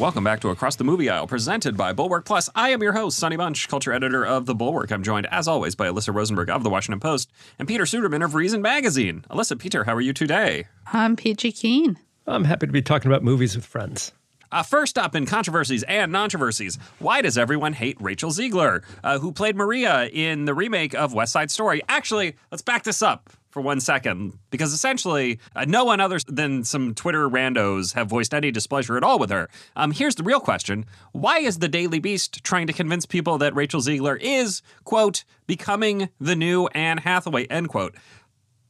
Welcome back to Across the Movie Aisle, presented by Bulwark Plus. I am your host, Sonny Bunch, culture editor of The Bulwark. I'm joined, as always, by Alyssa Rosenberg of The Washington Post and Peter Suderman of Reason Magazine. Alyssa, Peter, how are you today? I'm Peachy Keen. I'm happy to be talking about movies with friends. Uh, first up in controversies and non-controversies, why does everyone hate Rachel Zegler, uh, who played Maria in the remake of West Side Story? Actually, let's back this up for one second, because essentially, uh, no one other than some Twitter randos have voiced any displeasure at all with her. Um, here's the real question Why is the Daily Beast trying to convince people that Rachel Zegler is, quote, becoming the new Anne Hathaway, end quote?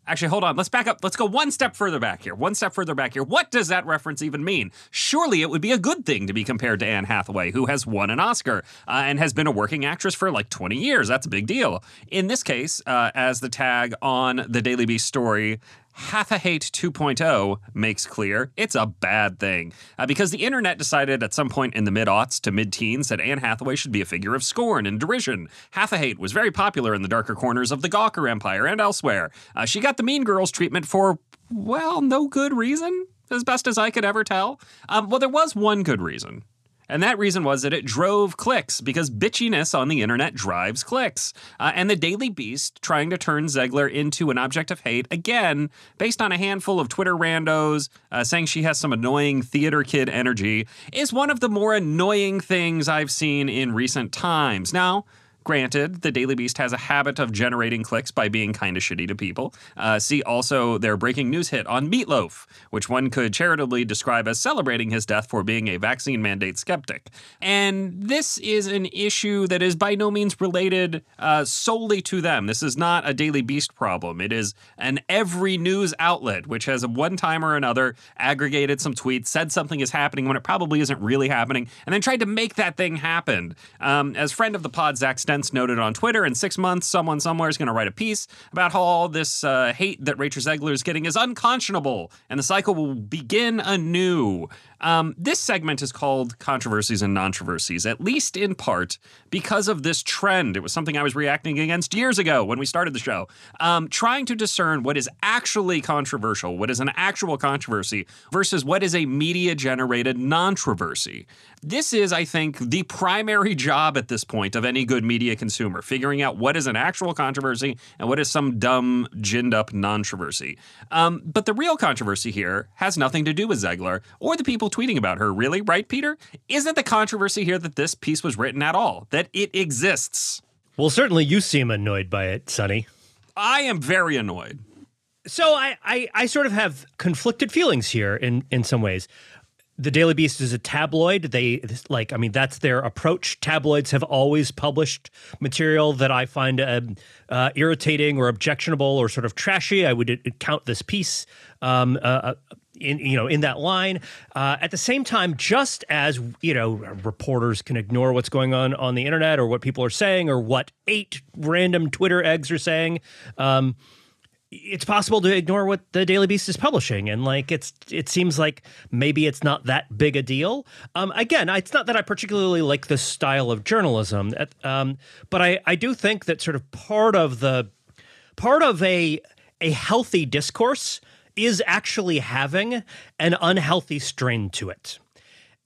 Actually, hold on. Let's back up. Let's go one step further back here. One step further back here. What does that reference even mean? Surely it would be a good thing to be compared to Anne Hathaway, who has won an Oscar uh, and has been a working actress for like 20 years. That's a big deal. In this case, uh, as the tag on the Daily Beast story Hathahate 2.0 makes clear it's a bad thing. Uh, because the internet decided at some point in the mid aughts to mid teens that Anne Hathaway should be a figure of scorn and derision. Hathahate was very popular in the darker corners of the Gawker Empire and elsewhere. Uh, she got the Mean Girls treatment for, well, no good reason, as best as I could ever tell. Um, well, there was one good reason. And that reason was that it drove clicks because bitchiness on the internet drives clicks. Uh, and the Daily Beast trying to turn Zegler into an object of hate, again, based on a handful of Twitter randos uh, saying she has some annoying theater kid energy, is one of the more annoying things I've seen in recent times. Now, Granted, the Daily Beast has a habit of generating clicks by being kind of shitty to people. Uh, see also their breaking news hit on Meatloaf, which one could charitably describe as celebrating his death for being a vaccine mandate skeptic. And this is an issue that is by no means related uh, solely to them. This is not a Daily Beast problem. It is an every news outlet, which has at one time or another aggregated some tweets, said something is happening when it probably isn't really happening, and then tried to make that thing happen. Um, as friend of the pod, Zack Stentz noted on Twitter, in six months, someone somewhere is going to write a piece about how all this uh, hate that Rachel Zegler is getting is unconscionable, and the cycle will begin anew. Um, this segment is called Controversies and Nontroversies, at least in part because of this trend. It was something I was reacting against years ago when we started the show, um, trying to discern what is actually controversial, what is an actual controversy, versus what is a media generated nontroversy. This is, I think, the primary job at this point of any good media consumer, figuring out what is an actual controversy and what is some dumb, ginned up nontroversy. Um, but the real controversy here has nothing to do with Zegler or the people tweeting about her, really, right, Peter? Isn't the controversy here that this piece was written at all, that it exists? Well, certainly you seem annoyed by it, Sonny. I am very annoyed. So I, I, I sort of have conflicted feelings here in, in some ways the Daily Beast is a tabloid. They like, I mean, that's their approach. Tabloids have always published material that I find uh, uh, irritating or objectionable or sort of trashy. I would uh, count this piece um, uh, uh, in you know in that line. Uh, at the same time, just as you know, reporters can ignore what's going on on the internet or what people are saying or what eight random Twitter eggs are saying. Um, it's possible to ignore what the Daily Beast is publishing, and like it's it seems like maybe it's not that big a deal. Um, again, it's not that I particularly like this style of journalism, um, but I I do think that sort of part of the part of a a healthy discourse is actually having an unhealthy strain to it.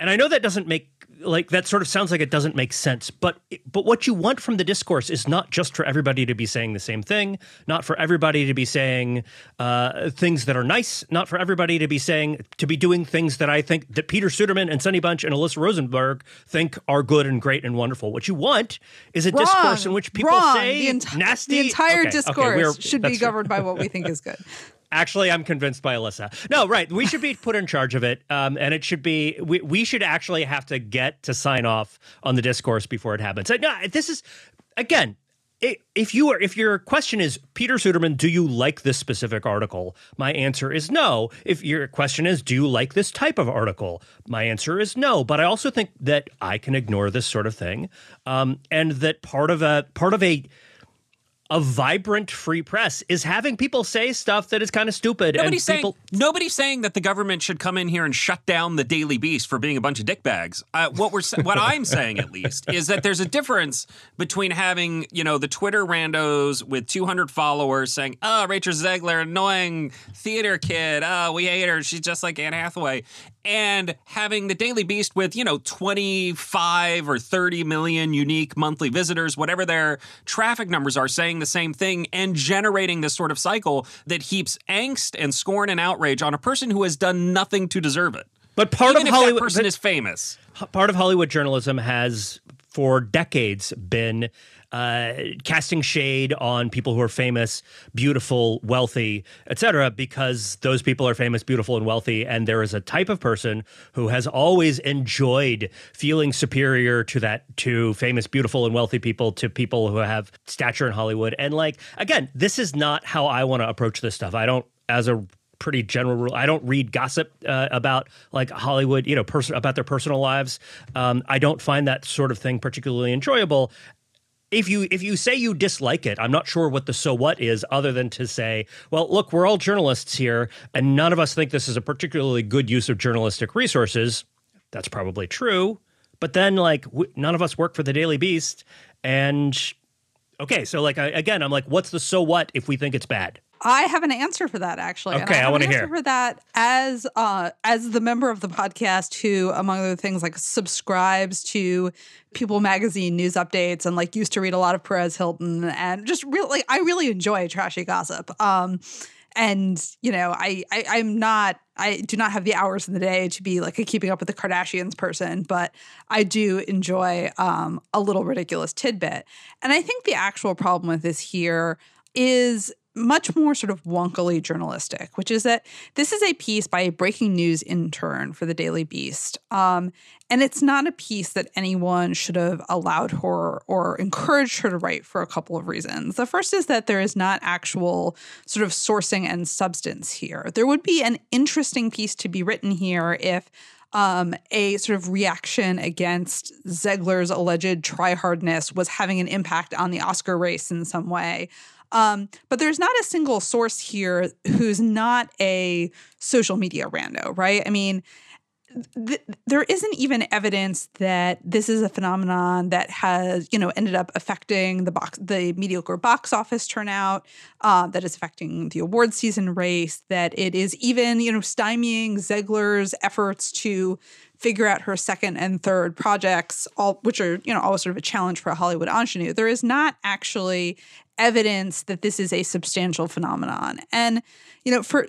And I know that doesn't make like that sort of sounds like it doesn't make sense but but what you want from the discourse is not just for everybody to be saying the same thing not for everybody to be saying uh, things that are nice not for everybody to be saying to be doing things that i think that peter suderman and sonny bunch and alyssa rosenberg think are good and great and wonderful what you want is a Wrong. discourse in which people Wrong. say the enti- nasty the entire okay, discourse okay, should be governed by what we think is good Actually, I'm convinced by Alyssa. No, right. We should be put in charge of it. Um, and it should be, we, we should actually have to get to sign off on the discourse before it happens. So, no, this is, again, if you are if your question is Peter Suderman, do you like this specific article? My answer is no. If your question is do you like this type of article? My answer is no. But I also think that I can ignore this sort of thing, um, and that part of a part of a a vibrant free press is having people say stuff that is kind of stupid. Nobody's and people- saying nobody's saying that the government should come in here and shut down the Daily Beast for being a bunch of dickbags. Uh, what we're what I'm saying at least is that there's a difference between having you know the Twitter randos with 200 followers saying, "Oh, Rachel Zegler, annoying theater kid. Oh, we hate her. She's just like Anne Hathaway," and having the Daily Beast with, you know, 25 or 30 million unique monthly visitors, whatever their traffic numbers are, saying the same thing and generating this sort of cycle that heaps angst and scorn and outrage on a person who has done nothing to deserve it. But part Even of if Hollywood that person is famous. part of Hollywood journalism has for decades been uh, casting shade on people who are famous, beautiful, wealthy, etc., because those people are famous, beautiful, and wealthy, and there is a type of person who has always enjoyed feeling superior to that to famous, beautiful, and wealthy people, to people who have stature in Hollywood. And like again, this is not how I want to approach this stuff. I don't, as a pretty general rule. I don't read gossip uh, about like Hollywood, you know, person about their personal lives. Um, I don't find that sort of thing particularly enjoyable. If you if you say you dislike it, I'm not sure what the so what is, other than to say, well, look, we're all journalists here, and none of us think this is a particularly good use of journalistic resources. That's probably true, but then like w- none of us work for the Daily Beast, and okay, so like I, again, I'm like, what's the so what if we think it's bad? I have an answer for that actually. Okay, I have wanna answer hear. for that as uh as the member of the podcast who, among other things, like subscribes to People Magazine news updates and like used to read a lot of Perez Hilton and just really like I really enjoy trashy gossip. Um and you know, I, I I'm not I do not have the hours in the day to be like a keeping up with the Kardashians person, but I do enjoy um, a little ridiculous tidbit. And I think the actual problem with this here is much more sort of wonkily journalistic, which is that this is a piece by a breaking news intern for the Daily Beast. Um, and it's not a piece that anyone should have allowed her or encouraged her to write for a couple of reasons. The first is that there is not actual sort of sourcing and substance here. There would be an interesting piece to be written here if um, a sort of reaction against Zegler's alleged tryhardness was having an impact on the Oscar race in some way. Um, but there's not a single source here who's not a social media rando, right? I mean, th- there isn't even evidence that this is a phenomenon that has, you know, ended up affecting the box, the mediocre box office turnout, uh, that is affecting the award season race, that it is even, you know, stymieing Zegler's efforts to figure out her second and third projects, all which are, you know, always sort of a challenge for a Hollywood ingenue. There is not actually evidence that this is a substantial phenomenon. And, you know, for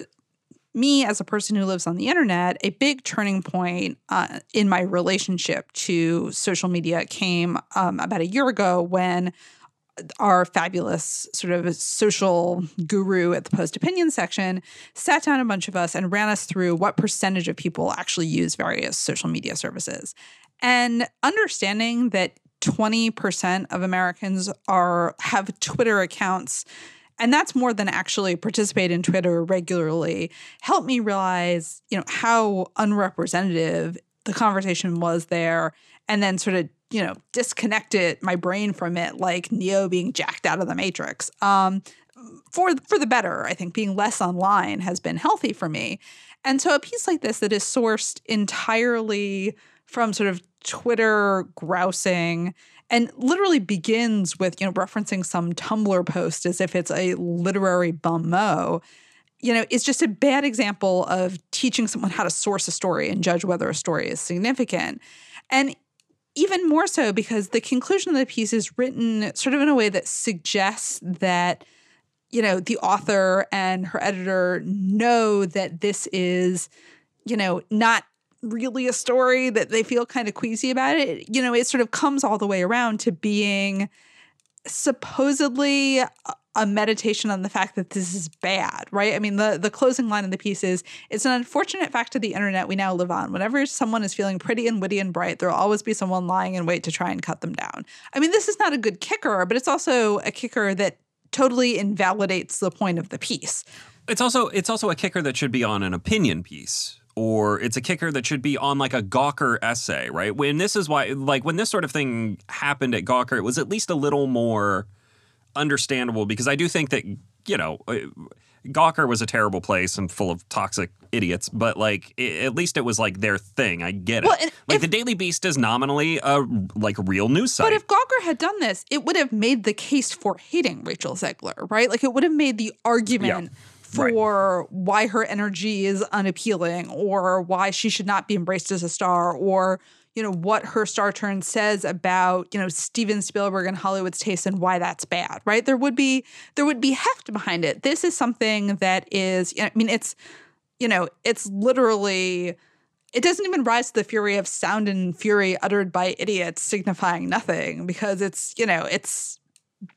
me as a person who lives on the internet, a big turning point uh, in my relationship to social media came um, about a year ago when our fabulous sort of social guru at the post opinion section sat down a bunch of us and ran us through what percentage of people actually use various social media services. And understanding that 20% of Americans are have Twitter accounts and that's more than actually participate in Twitter regularly, helped me realize, you know, how unrepresentative the conversation was there and then sort of, you know, disconnected my brain from it like Neo being jacked out of the matrix. Um for for the better, I think being less online has been healthy for me. And so a piece like this that is sourced entirely from sort of Twitter grousing and literally begins with, you know, referencing some Tumblr post as if it's a literary bon mot, you know, it's just a bad example of teaching someone how to source a story and judge whether a story is significant. And even more so because the conclusion of the piece is written sort of in a way that suggests that you know the author and her editor know that this is you know not really a story that they feel kind of queasy about it you know it sort of comes all the way around to being supposedly a- meditation on the fact that this is bad right? I mean the the closing line of the piece is it's an unfortunate fact of the internet we now live on. Whenever someone is feeling pretty and witty and bright there'll always be someone lying in wait to try and cut them down. I mean this is not a good kicker but it's also a kicker that totally invalidates the point of the piece. It's also it's also a kicker that should be on an opinion piece. Or it's a kicker that should be on like a Gawker essay, right? When this is why, like, when this sort of thing happened at Gawker, it was at least a little more understandable because I do think that, you know, uh, Gawker was a terrible place and full of toxic idiots, but like, i at least it was like their thing. I get it. Well, like, if- the Daily Beast is nominally a like real news site. But if Gawker had done this, it would have made the case for hating Rachel Zegler, right? Like it would have made the argument for why her energy is unappealing or why she should not be embraced as a star or you know what her star turn says about you know Steven Spielberg and Hollywood's taste and why that's bad right? There would be there would be heft behind it. This is something that is I mean it's you know it's literally it doesn't even rise to the fury of sound and fury uttered by idiots signifying nothing because it's you know it's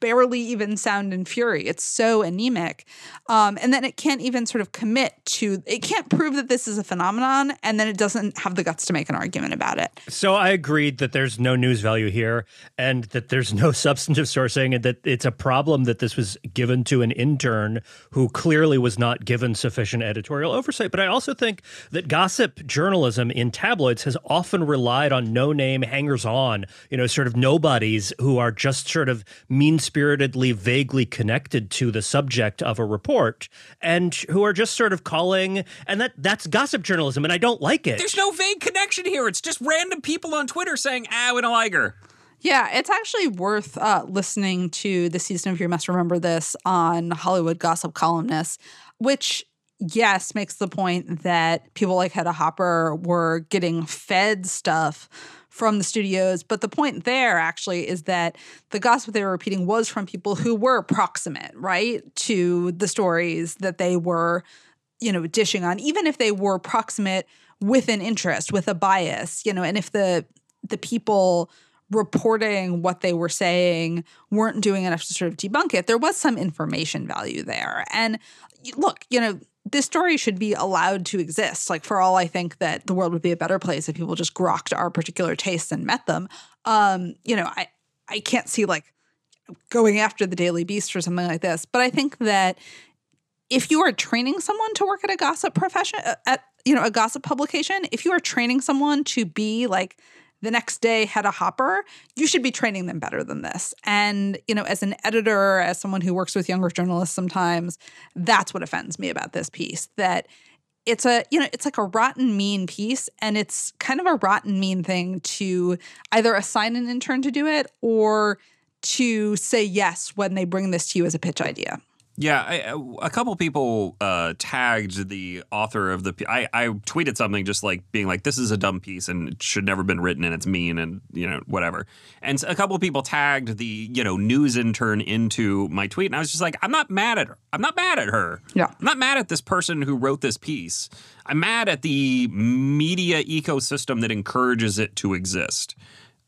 barely even sound and fury. It's so anemic. Um, and then it can't even sort of commit to, it can't prove that this is a phenomenon, and then it doesn't have the guts to make an argument about it. So I agreed that there's no news value here and that there's no substantive sourcing and that it's a problem that this was given to an intern who clearly was not given sufficient editorial oversight. But I also think that gossip journalism in tabloids has often relied on no name hangers on, you know, sort of nobodies who are just sort of mean spiritedly vaguely connected to the subject of a report and who are just sort of calling and that that's gossip journalism and I don't like it. There's no vague connection here. It's just random people on Twitter saying, ah, we don't like her. Yeah, it's actually worth uh, listening to the season of You Must Remember This on Hollywood Gossip Columnists, which, yes, makes the point that people like Hedda Hopper were getting fed stuff from the studios. But the point there actually is that the gossip they were repeating was from people who were proximate, right, to the stories that they were, you know, dishing on, even if they were proximate with an interest, with a bias, you know, and if the the people reporting what they were saying weren't doing enough to sort of debunk it, there was some information value there. And look, you know, this story should be allowed to exist. Like for all I think that the world would be a better place if people just grokked our particular tastes and met them. Um, you know, I I can't see like going after the Daily Beast or something like this. But I think that if you are training someone to work at a gossip profession uh, at you know a gossip publication, if you are training someone to be like the next day Hedda Hopper, you should be training them better than this. And, you know, as an editor, as someone who works with younger journalists sometimes, that's what offends me about this piece that it's a you know it's like a rotten mean piece and it's kind of a rotten mean thing to either assign an intern to do it or to say yes when they bring this to you as a pitch idea yeah, I, a couple people uh, tagged the author of the. I, I tweeted something just like being like, "This is a dumb piece and it should never have been written and it's mean and you know whatever." And a couple people tagged the you know news intern into my tweet, and I was just like, "I'm not mad at her. I'm not mad at her. Yeah, I'm not mad at this person who wrote this piece. I'm mad at the media ecosystem that encourages it to exist."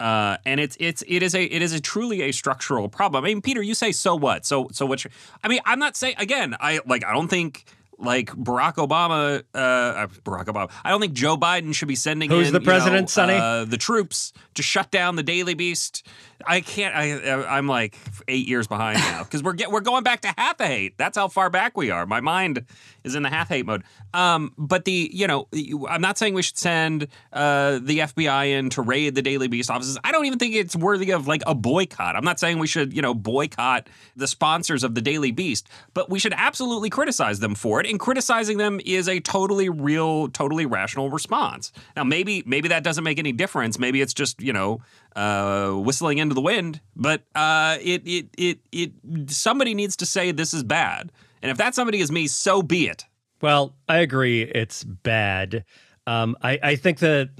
Uh, and it's it's it is a it is a truly a structural problem. I mean, Peter, you say so what? So so what? I mean, I'm not saying again. I like I don't think like Barack Obama, uh, uh, Barack Obama. I don't think Joe Biden should be sending who's in, the president, know, Sonny, uh, the troops to shut down the Daily Beast. I can't. I I'm like eight years behind now because we're get, we're going back to Hathahate. That's how far back we are. My mind is in the half hate mode. Um, but the you know I'm not saying we should send uh, the FBI in to raid the Daily Beast offices. I don't even think it's worthy of like a boycott. I'm not saying we should you know boycott the sponsors of the Daily Beast, but we should absolutely criticize them for it. And criticizing them is a totally real, totally rational response. Now maybe maybe that doesn't make any difference. Maybe it's just you know uh, whistling into the wind. But uh, it, it, it, it, somebody needs to say this is bad. And if that somebody is me, so be it. Well, I agree. It's bad. Um, I, I think that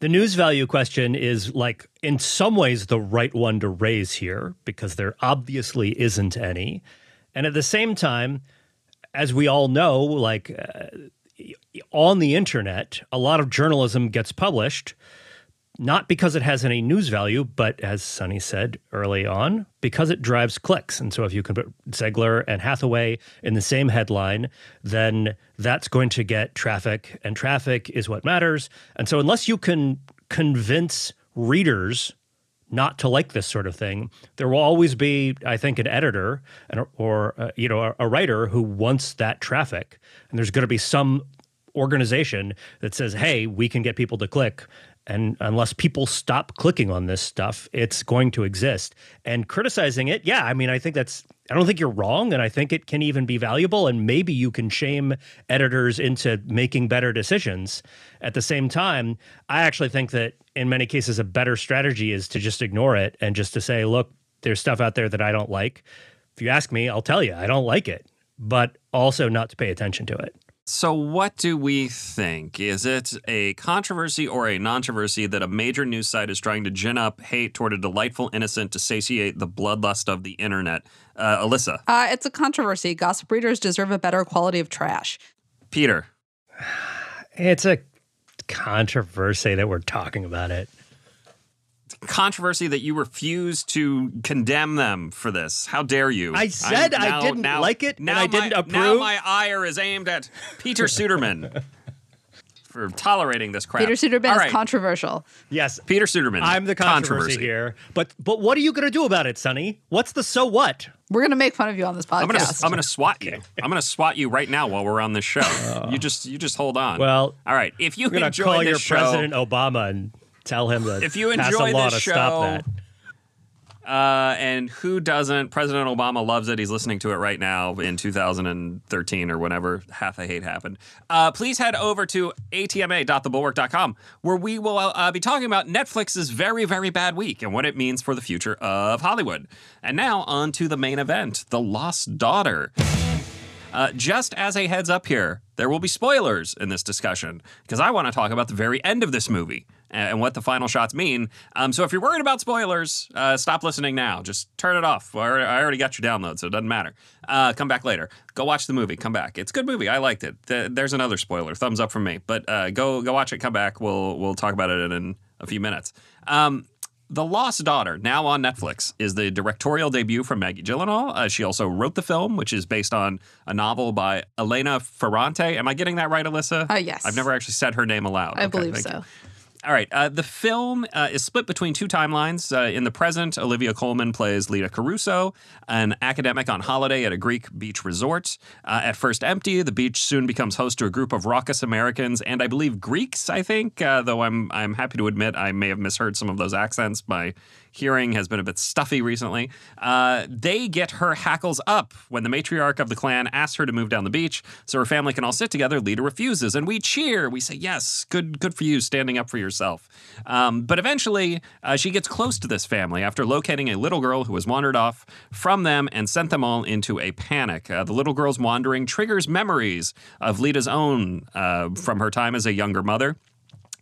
the news value question is like in some ways the right one to raise here because there obviously isn't any. And at the same time, as we all know, like uh, on the internet, a lot of journalism gets published not because it has any news value, but as Sonny said early on, because it drives clicks. And so if you can put Zegler and Hathaway in the same headline, then that's going to get traffic, and traffic is what matters. And so unless you can convince readers not to like this sort of thing, there will always be, I think, an editor or, uh, you know a, a writer who wants that traffic, and there's going to be some organization that says, "Hey, we can get people to click." And unless people stop clicking on this stuff, it's going to exist. And criticizing it, yeah, I mean, I think that's, I don't think you're wrong. And I think it can even be valuable. And maybe you can shame editors into making better decisions. At the same time, I actually think that in many cases, a better strategy is to just ignore it and just to say, look, there's stuff out there that I don't like. If you ask me, I'll tell you, I don't like it but also not to pay attention to it. So, what do we think? Is it a controversy or a controversy that a major news site is trying to gin up hate toward a delightful innocent to satiate the bloodlust of the internet? Uh, Alyssa, Uh, it's a controversy. Gossip readers deserve a better quality of trash. Peter, It's a controversy that we're talking about it. Controversy that you refuse to condemn them for this. How dare you? I said I'm- I didn't like it and now I didn't my, Now my ire is aimed at Peter Suderman for tolerating this crap. Peter Suderman All is controversial. Yes, Peter Suderman. I'm the controversy, here. But but what are you going to do about it, Sonny? What's the so what? We're going to make fun of you on this podcast. I'm gonna I'm gonna swat you. I'm gonna swat you right now while we're on this show. you just you just hold on. Well, all right. If you I'm going enjoy call this your show, President Obama and tell him to If you pass enjoy a law this show. Uh, and who doesn't? President Obama loves it. He's listening to it right now in 2013 or whenever half the hate happened. Uh, please head over to atma.thebulwark.com where we will uh, be talking about Netflix's very, very bad week and what it means for the future of Hollywood. And now on to the main event The Lost Daughter. Uh, just as a heads up here, there will be spoilers in this discussion because I want to talk about the very end of this movie and what the final shots mean. Um, so if you're worried about spoilers, uh, stop listening now. Just turn it off. I already, I already got your download, so it doesn't matter. Uh, come back later. Go watch the movie. Come back. It's a good movie. I liked it. Th- there's another spoiler. Thumbs up from me. But uh, go go watch it. Come back. We'll we'll talk about it in a few minutes. Um, the Lost Daughter, now on Netflix, is the directorial debut from Maggie Gyllenhaal. Uh, she also wrote the film, which is based on a novel by Elena Ferrante. Am I getting that right, Alyssa? Uh, yes. I've never actually said her name aloud. I Okay, believe so. you. All right. Uh, the film uh, is split between two timelines. Uh, in the present, Olivia Colman plays Leda Caruso, an academic on holiday at a Greek beach resort. Uh, at first empty, the beach soon becomes host to a group of raucous Americans and I believe Greeks. I think, uh, though I'm I'm happy to admit I may have misheard some of those accents. My hearing has been a bit stuffy recently. Uh, they get her hackles up when the matriarch of the clan asks her to move down the beach so her family can all sit together. Leda refuses, and we cheer. We say, "Yes, good, good for you, standing up for yourself." Um, but eventually, uh, she gets close to this family after locating a little girl who has wandered off from them and sent them all into a panic. Uh, the little girl's wandering triggers memories of Leda's own uh, from her time as a younger mother.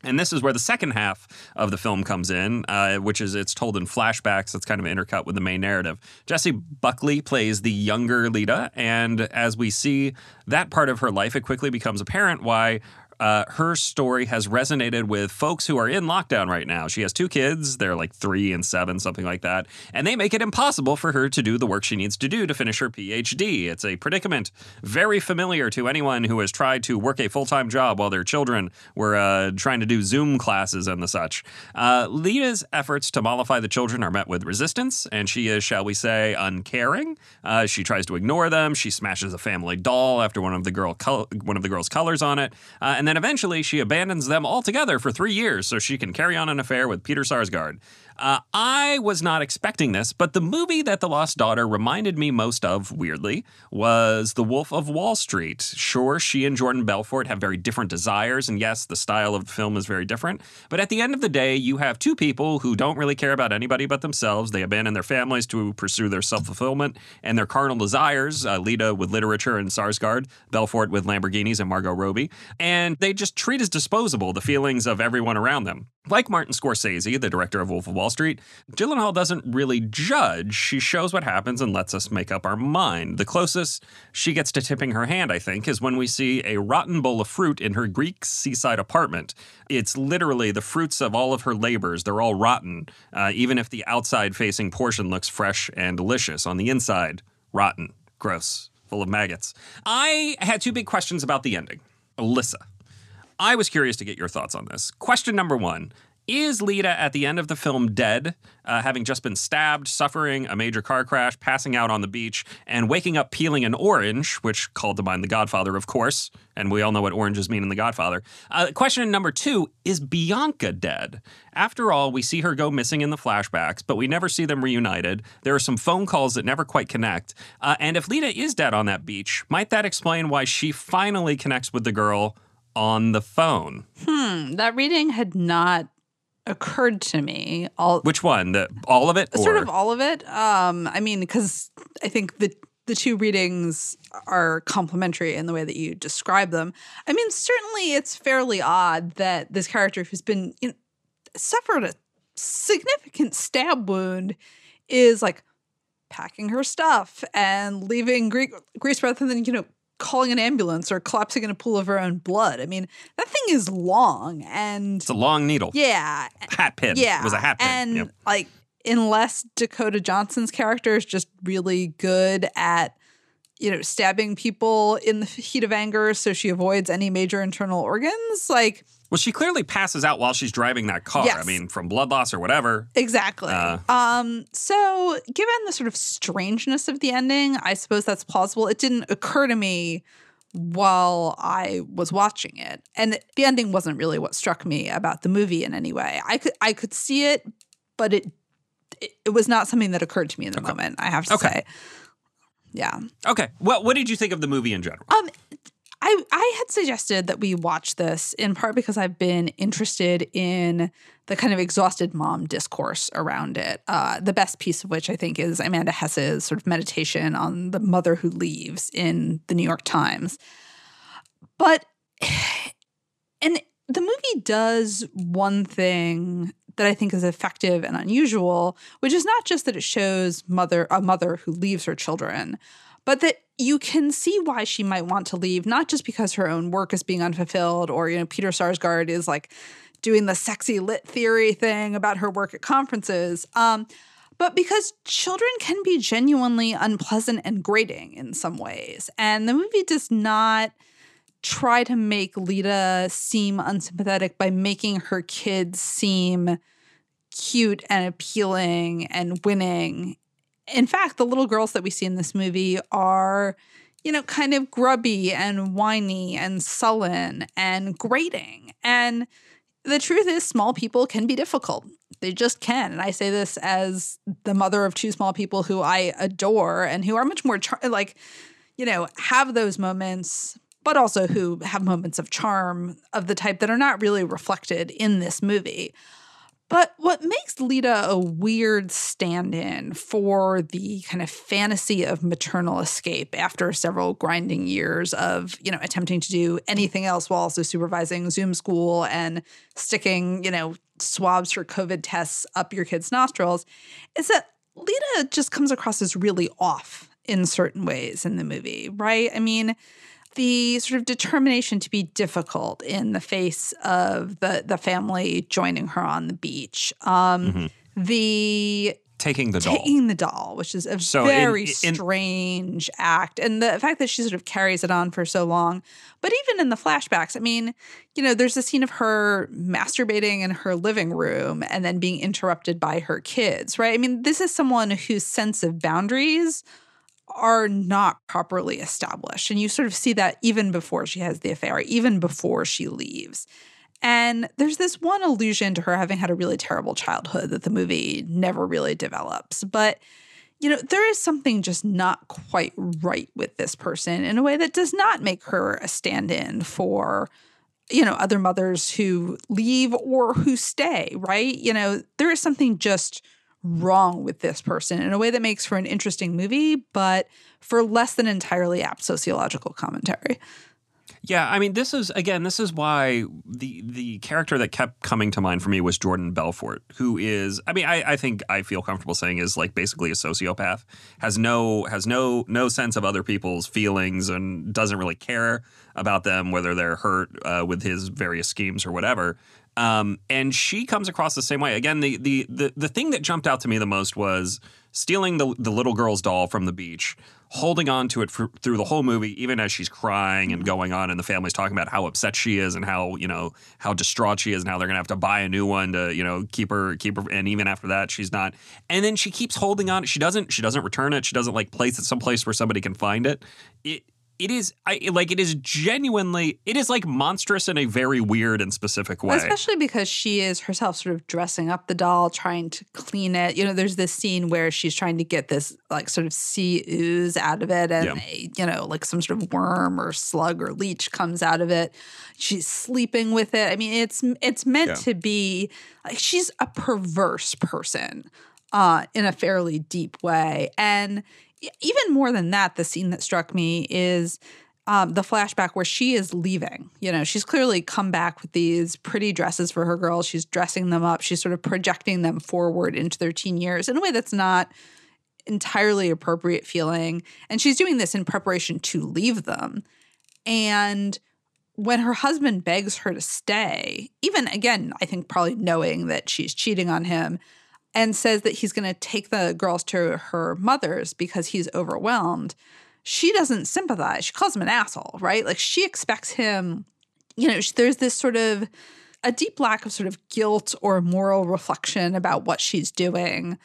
And this is where the second half of the film comes in, uh, which is it's told in flashbacks. It's kind of intercut with the main narrative. Jessie Buckley plays the younger Leda, and as we see that part of her life, it quickly becomes apparent why. Uh, her story has resonated with folks who are in lockdown right now. She has two kids. They're like three and seven, something like that. And they make it impossible for her to do the work she needs to do to finish her PhD. It's a predicament very familiar to anyone who has tried to work a full time job while their children were uh, trying to do Zoom classes and the such. Uh, Leda's efforts to mollify the children are met with resistance, and she is, shall we say, uncaring. Uh, she tries to ignore them. She smashes a family doll after one of the girl col- one of the girl's colors on it, uh, and then eventually she abandons them altogether for three years so she can carry on an affair with Peter Sarsgaard. Uh, I was not expecting this, but the movie that The Lost Daughter reminded me most of, weirdly, was The Wolf of Wall Street. Sure, she and Jordan Belfort have very different desires, and yes, the style of the film is very different. But at the end of the day, you have two people who don't really care about anybody but themselves. They abandon their families to pursue their self fulfillment and their carnal desires. Uh, Leda with literature and Sarsgaard, Belfort with Lamborghinis and Margot Robbie. And they just treat as disposable the feelings of everyone around them. Like Martin Scorsese, the director of Wolf of Wall Street, Gyllenhaal doesn't really judge. She shows what happens and lets us make up our mind. The closest she gets to tipping her hand, I think, is when we see a rotten bowl of fruit in her Greek seaside apartment. It's literally the fruits of all of her labors. They're all rotten, uh, even if the outside facing portion looks fresh and delicious. On the inside, rotten, gross, full of maggots. I had two big questions about the ending. Alyssa. I was curious to get your thoughts on this. Question number one Is Leda at the end of the film dead, uh, having just been stabbed, suffering a major car crash, passing out on the beach, and waking up peeling an orange, which called to mind The Godfather, of course, and we all know what oranges mean in The Godfather? Uh, question number two Is Bianca dead? After all, we see her go missing in the flashbacks, but we never see them reunited. There are some phone calls that never quite connect. Uh, and if Leda is dead on that beach, might that explain why she finally connects with the girl? on the phone. Hmm, that reading had not occurred to me. All Which one? The all of it? sort or- of all of it. Um, I mean, because I think the the two readings are complementary in the way that you describe them. I mean, certainly it's fairly odd that this character who's been you know, suffered a significant stab wound is like packing her stuff and leaving Gre- Greece rather than, you know, calling an ambulance or collapsing in a pool of her own blood. I mean, that thing is long and It's a long needle. yeah, Hat pin. yeah, It was a hat pin. And Yep. like, unless Dakota Johnson's character is just really good at, you know, stabbing people in the heat of anger, so she avoids any major internal organs. Like, Well, she clearly passes out while she's driving that car. Yes. I mean, from blood loss or whatever. Exactly. Uh. um, so given the sort of strangeness of the ending, I suppose that's plausible. It didn't occur to me while I was watching it. And the ending wasn't really what struck me about the movie in any way. I could I could see it, but it it, it was not something that occurred to me in the moment, I have to Okay. say. Yeah. Okay. Well, what did you think of the movie in general? Um, I I had suggested that we watch this in part because I've been interested in the kind of exhausted mom discourse around it. Uh, the best piece of which I think is Amanda Hess's sort of meditation on the mother who leaves in the New York Times. But and the movie does one thing that I think is effective and unusual, which is not just that it shows mother a mother who leaves her children, but that you can see why she might want to leave, not just because her own work is being unfulfilled, or you know Peter Sarsgaard is like doing the sexy lit theory thing about her work at conferences, um, but because children can be genuinely unpleasant and grating in some ways, and the movie does not try to make Leda seem unsympathetic by making her kids seem cute and appealing and winning. In fact, the little girls that we see in this movie are, you know, kind of grubby and whiny and sullen and grating. And the truth is, small people can be difficult. They just can. And I say this as the mother of two small people who I adore and who are much more char- like, you know, have those moments, but also who have moments of charm of the type that are not really reflected in this movie. But what makes Leda a weird stand in for the kind of fantasy of maternal escape after several grinding years of, you know, attempting to do anything else while also supervising Zoom school and sticking, you know, swabs for COVID tests up your kid's nostrils is that Leda just comes across as really off in certain ways in the movie, right? I mean, the sort of determination to be difficult in the face of the the family joining her on the beach. Um, The Taking the doll. taking the doll, which is a So in- very in- strange act, and the fact that she sort of carries it on for so long. But even in the flashbacks, I mean, you know, there's a scene of her masturbating in her living room and then being interrupted by her kids, right? I mean, this is someone whose sense of boundaries are not properly established. And you sort of see that even before she has the affair, even before she leaves. And there's this one allusion to her having had a really terrible childhood that the movie never really develops. But, you know, there is something just not quite right with this person in a way that does not make her a stand in for, you know, other mothers who leave or who stay, right? You know, there is something just wrong with this person in a way that makes for an interesting movie, but for less than entirely apt sociological commentary. Yeah, I mean, this is again, this is why the the character that kept coming to mind for me was Jordan Belfort, who is, I mean, I, I think I feel comfortable saying is like basically a sociopath, has no has no no sense of other people's feelings and doesn't really care about them whether they're hurt uh, with his various schemes or whatever. Um, and she comes across the same way. Again, the the the the thing that jumped out to me the most was stealing the the little girl's doll from the beach, holding on to it for, through the whole movie, even as she's crying and mm-hmm. going on, and the family's talking about how upset she is and how you know how distraught she is and how they're gonna have to buy a new one to you know keep her keep her. And even after that, she's not. And then she keeps holding on. She doesn't she doesn't return it. She doesn't like place it someplace where somebody can find it. It it is I like it is genuinely it is like monstrous in a very weird and specific way. Especially because she is herself sort of dressing up the doll, trying to clean it. You know, there's this scene where she's trying to get this like sort of sea ooze out of it, and Yeah. a, you know, like some sort of worm or slug or leech comes out of it. She's sleeping with it. I mean, it's it's meant Yeah. to be like she's a perverse person uh, in a fairly deep way, and even more than that, the scene that struck me is um, the flashback where she is leaving. You know, she's clearly come back with these pretty dresses for her girls. She's dressing them up. She's sort of projecting them forward into their teen years in a way that's not entirely appropriate feeling. And she's doing this in preparation to leave them. And when her husband begs her to stay, even again, I think probably knowing that she's cheating on him, and says that he's going to take the girls to her mother's because he's overwhelmed, she doesn't sympathize. She calls him an asshole, right? Like she expects him, you know, there's this sort of a deep lack of sort of guilt or moral reflection about what she's doing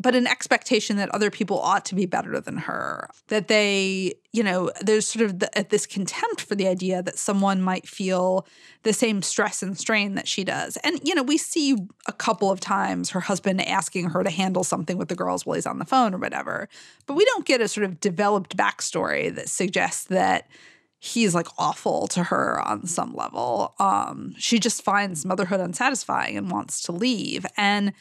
but an expectation that other people ought to be better than her. That they, you know, there's sort of the, this contempt for the idea that someone might feel the same stress and strain that she does. And, you know, we see a couple of times her husband asking her to handle something with the girls while he's on the phone or whatever. But we don't get a sort of developed backstory that suggests that he's like awful to her on some level. Um, she just finds motherhood unsatisfying and wants to leave. And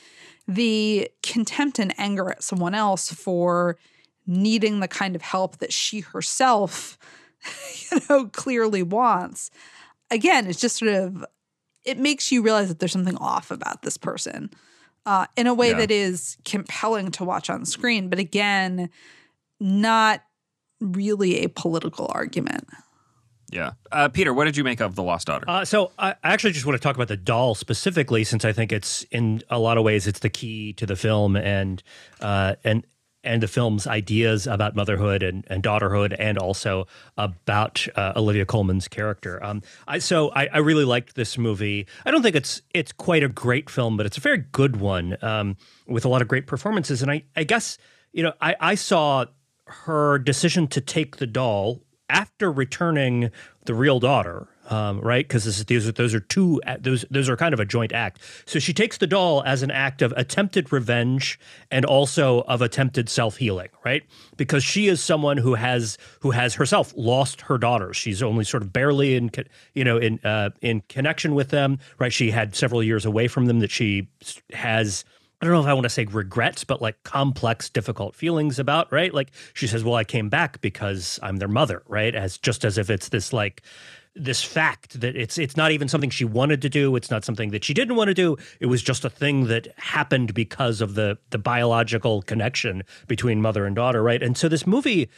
the contempt and anger at someone else for needing the kind of help that she herself, you know, clearly wants. Again, it's just sort of, it makes you realize that there's something off about this person uh, in a way yeah. that is compelling to watch on screen, but again, not really a political argument. Yeah. Uh, Peter, what did you make of The Lost Daughter? Uh, so I actually just want to talk about the doll specifically, since I think it's in a lot of ways it's the key to the film and uh, and and the film's ideas about motherhood and, and daughterhood, and also about uh, Olivia Colman's character. Um, I, so I, I, really liked this movie. I don't think it's it's quite a great film, but it's a very good one um, with a lot of great performances. And I, I guess you know I, I saw her decision to take the doll after returning the real daughter, um, right? Because those are two those those are kind of a joint act. So she takes the doll as an act of attempted revenge and also of attempted self healing, right? Because she is someone who has who has herself lost her daughters. She's only sort of barely in you know in uh, in connection with them, right? She had several years away from them that she has I don't know if I want to say regrets, but like complex, difficult feelings about, right? Like she says, Well, I came back because I'm their mother, right? As just as if it's this like this fact that it's it's not even something she wanted to do. It's not something that she didn't want to do. It was just a thing that happened because of the the biological connection between mother and daughter, right? And so this movie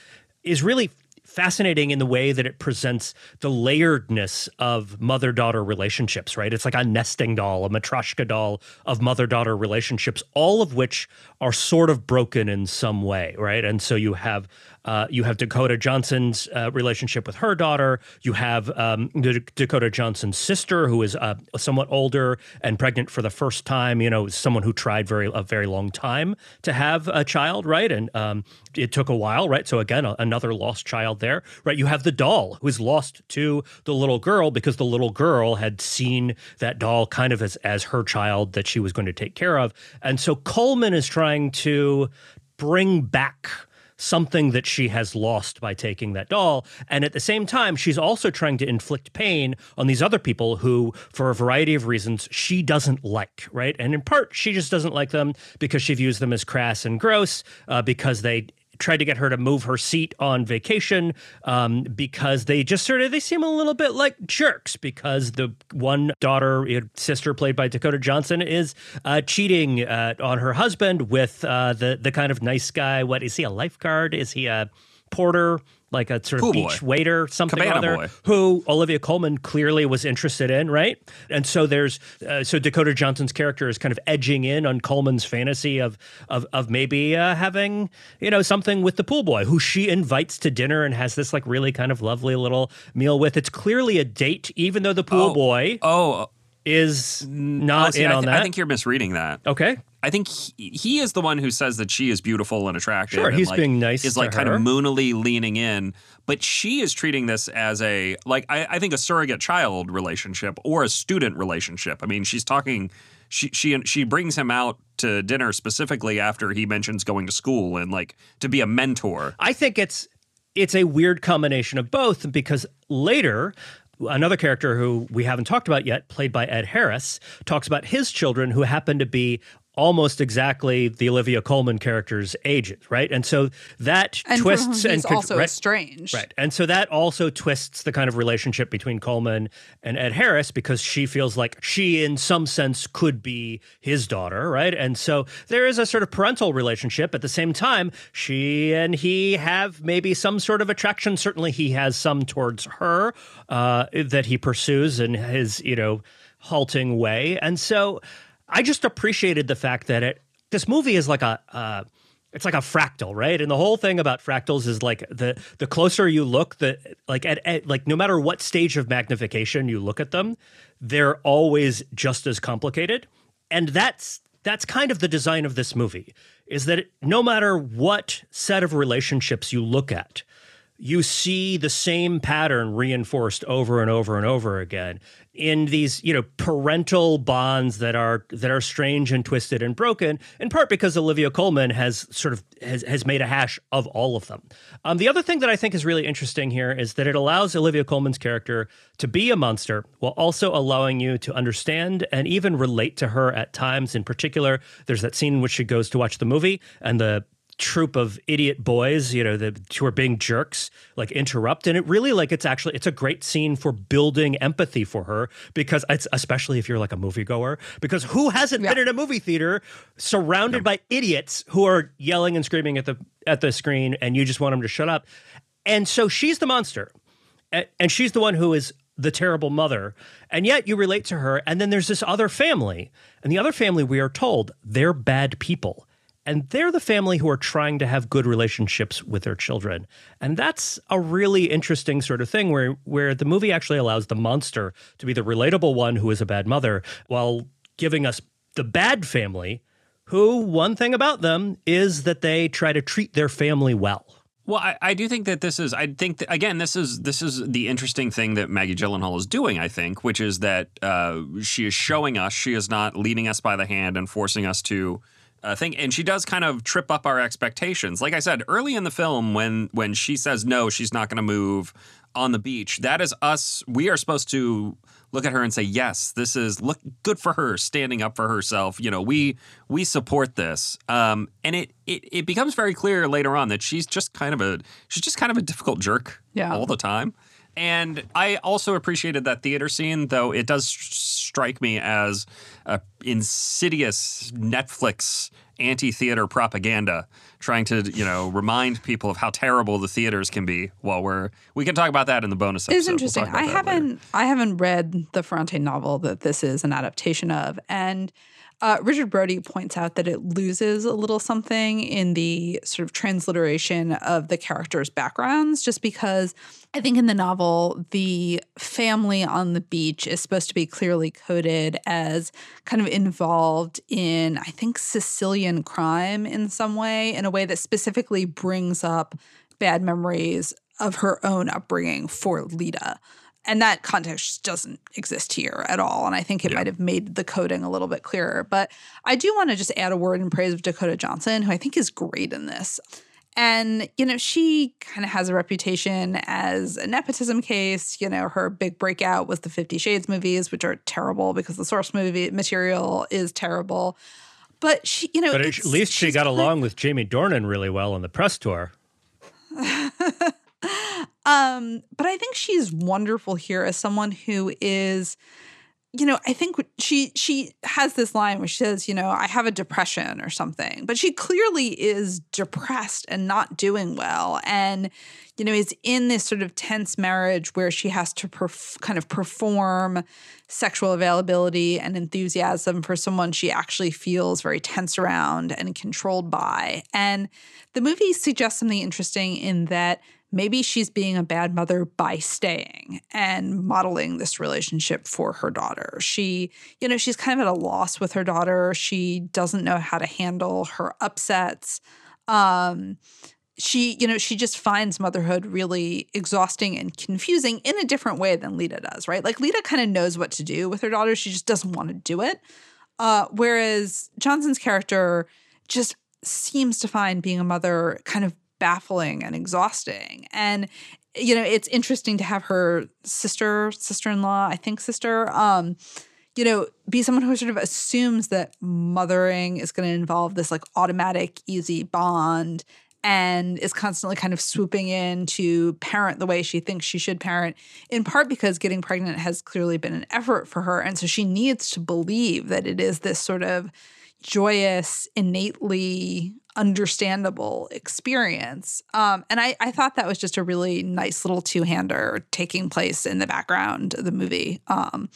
is really fascinating in the way that it presents the layeredness of mother daughter relationships, right? It's like a nesting doll, a matryoshka doll of mother daughter relationships, all of which are sort of broken in some way, right? And so you have uh, you have Dakota Johnson's uh, relationship with her daughter. You have um, Dakota Johnson's sister, who is uh, somewhat older and pregnant for the first time. You know, someone who tried very a very long time to have a child, right? And um, it took a while, right? So again, a, another lost child there, right? You have the doll who is lost to the little girl because the little girl had seen that doll kind of as as her child that she was going to take care of, and so Colman is trying to bring back something that she has lost by taking that doll. And at the same time, she's also trying to inflict pain on these other people who, for a variety of reasons, she doesn't like, right? And in part, she just doesn't like them because she views them as crass and gross, uh, because they tried to get her to move her seat on vacation um, because they just sort of they seem a little bit like jerks because the one daughter sister played by Dakota Johnson is uh, cheating uh, on her husband with uh, the the kind of nice guy. What is he a lifeguard? Is he a porter? Like a sort of beach boy. waiter, something Cabana other, boy. who Olivia Colman clearly was interested in, right? And so there's uh, so Dakota Johnson's character is kind of edging in on Colman's fantasy of of of maybe uh, having you know something with the pool boy, who she invites to dinner and has this like really kind of lovely little meal with. It's clearly a date, even though the pool oh, boy. Oh, is not in th- on that. I think you're misreading that. Okay. I think he, he, is the one who says that she is beautiful and attractive. Sure, and he's like, being nice. Is like her. kind of moonily leaning in, but she is treating this as a like I, I, think a surrogate child relationship or a student relationship. I mean, she's talking. She she she brings him out to dinner specifically after he mentions going to school and like to be a mentor. I think it's it's a weird combination of both because later Another character who we haven't talked about yet, played by Ed Harris, talks about his children who happen to be almost exactly the Olivia Colman character's ages, right? And so that and twists and also right, estranged. Right. And so that also twists the kind of relationship between Colman and Ed Harris because she feels like she, in some sense, could be his daughter, right? And so there is a sort of parental relationship. At the same time, she and he have maybe some sort of attraction. Certainly, he has some towards her uh, that he pursues in his, you know, halting way. And so I just appreciated the fact that it this movie is like a uh, it's like a fractal, right? And the whole thing about fractals is like the the closer you look, the like at, at like no matter what stage of magnification you look at them, they're always just as complicated. And that's that's kind of the design of this movie is that no matter what set of relationships you look at, you see the same pattern reinforced over and over and over again in these you know parental bonds that are that are strange and twisted and broken in part because Olivia Colman has sort of has, has made a hash of all of them. Um, the other thing that I think is really interesting here is that it allows Olivia Colman's character to be a monster while also allowing you to understand and even relate to her at times. In particular, there's that scene in which she goes to watch the movie and the troop of idiot boys, you know, the who are being jerks, like interrupt. And it really like it's actually it's a great scene for building empathy for her because it's especially if you're like a moviegoer, because who hasn't yeah. been in a movie theater surrounded yeah. by idiots who are yelling and screaming at the at the screen and you just want them to shut up. And so she's the monster. And she's the one who is the terrible mother. And yet you relate to her. And then there's this other family. And the other family, we are told, they're bad people and they're the family who are trying to have good relationships with their children. And that's a really interesting sort of thing where where the movie actually allows the monster to be the relatable one who is a bad mother while giving us the bad family who one thing about them is that they try to treat their family well. Well, I, I, do think that this is. I think that, again, this is this is the interesting thing that Maggie Gyllenhaal is doing. I think, which is that uh, she is showing us she is not leading us by the hand and forcing us to uh, thing, and she does kind of trip up our expectations. Like I said early in the film, when when she says no, she's not going to move on the beach. That is us. We are supposed to look at her and say, "Yes, this is look good for her, standing up for herself." You know, we we support this. Um, and it, it it becomes very clear later on that she's just kind of a she's just kind of a difficult jerk yeah. all the time. And I also appreciated that theater scene, though it does strike me as a insidious Netflix anti-theater propaganda trying to you know remind people of how terrible the theaters can be while we're we can talk about that in the bonus episode. It's interesting. We'll I haven't later. I haven't read the Ferrante novel that this is an adaptation of and uh, Richard Brody points out that it loses a little something in the sort of transliteration of the characters' backgrounds, just because I think in the novel, the family on the beach is supposed to be clearly coded as kind of involved in, I think, Sicilian crime in some way, in a way that specifically brings up bad memories of her own upbringing for Leda and that context doesn't exist here at all. And I think it yeah. might have made the coding a little bit clearer. But I do want to just add a word in praise of Dakota Johnson, who I think is great in this. And, you know, she kind of has a reputation as a nepotism case. You know, her big breakout was the Fifty Shades movies, which are terrible because the source movie material is terrible. But she, you know, but at least she got along with Jamie Dornan really well on the press tour. Um, but I think she's wonderful here as someone who is, you know, I think she she has this line where she says, you know, I have a depression or something, but she clearly is depressed and not doing well, and you know, is in this sort of tense marriage where she has to perf- kind of perform sexual availability and enthusiasm for someone she actually feels very tense around and controlled by. And the movie suggests something interesting in that maybe she's being a bad mother by staying and modeling this relationship for her daughter. She, you know, she's kind of at a loss with her daughter. She doesn't know how to handle her upsets. Um, she, you know, she just finds motherhood really exhausting and confusing in a different way than Leda does, right? Like Leda kind of knows what to do with her daughter. She just doesn't want to do it. Uh, whereas Johnson's character just seems to find being a mother kind of baffling and exhausting. And you know, it's interesting to have her sister, sister-in-law, I think sister, um, you know, be someone who sort of assumes that mothering is going to involve this like automatic, easy bond and is constantly kind of swooping in to parent the way she thinks she should parent, in part because getting pregnant has clearly been an effort for her. And so she needs to believe that it is this sort of joyous, innately understandable experience. Um, and I, I thought that was just a really nice little two hander taking place in the background of the movie. Um,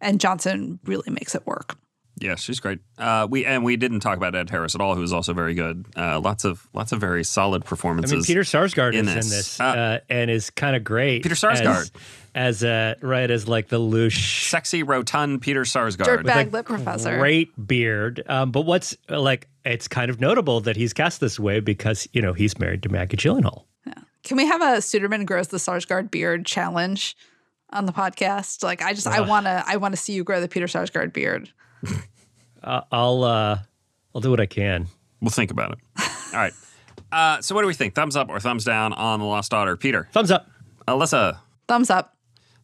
and Johnson really makes it work. Yeah, she's great. Uh, we and we didn't talk about Ed Harris at all, who is also very good. Uh, lots of lots of very solid I performances. mean, Peter Sarsgaard in is this. in this Uh, uh, and is kind of great. Peter Sarsgaard. as, as uh, right as like the louche sexy, rotund Peter Sarsgaard. Dirtbag lip professor. great beard. Um, but what's like, it's kind of notable that he's cast this way because you know he's married to Maggie Gyllenhaal. Yeah. Can we have a Suderman grows the Sarsgaard beard challenge on the podcast? Like, I just, I want to, I want to see you grow the Peter Sarsgaard beard. Uh, I'll uh, I'll do what I can. We'll think about it. All right. Uh, so, what do we think? Thumbs up or thumbs down on The Lost Daughter? Peter, Thumbs up. Alyssa, Thumbs up.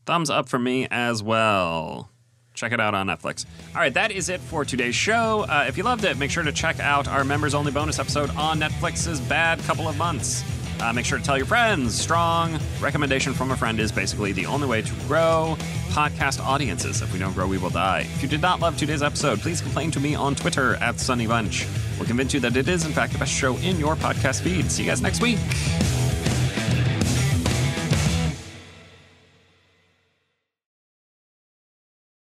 thumbs up for me as well. Check it out on Netflix. All right, that is it for today's show. Uh, if you loved it, make sure to check out our members only bonus episode on Netflix's Bad Couple of Months. Uh, make sure to tell your friends. Strong recommendation from a friend is basically the only way to grow podcast audiences. If we don't grow, we will die. If you did not love today's episode, please complain to me on Twitter at Sonny Bunch. We'll convince you that it is, in fact, the best show in your podcast feed. See you guys next week.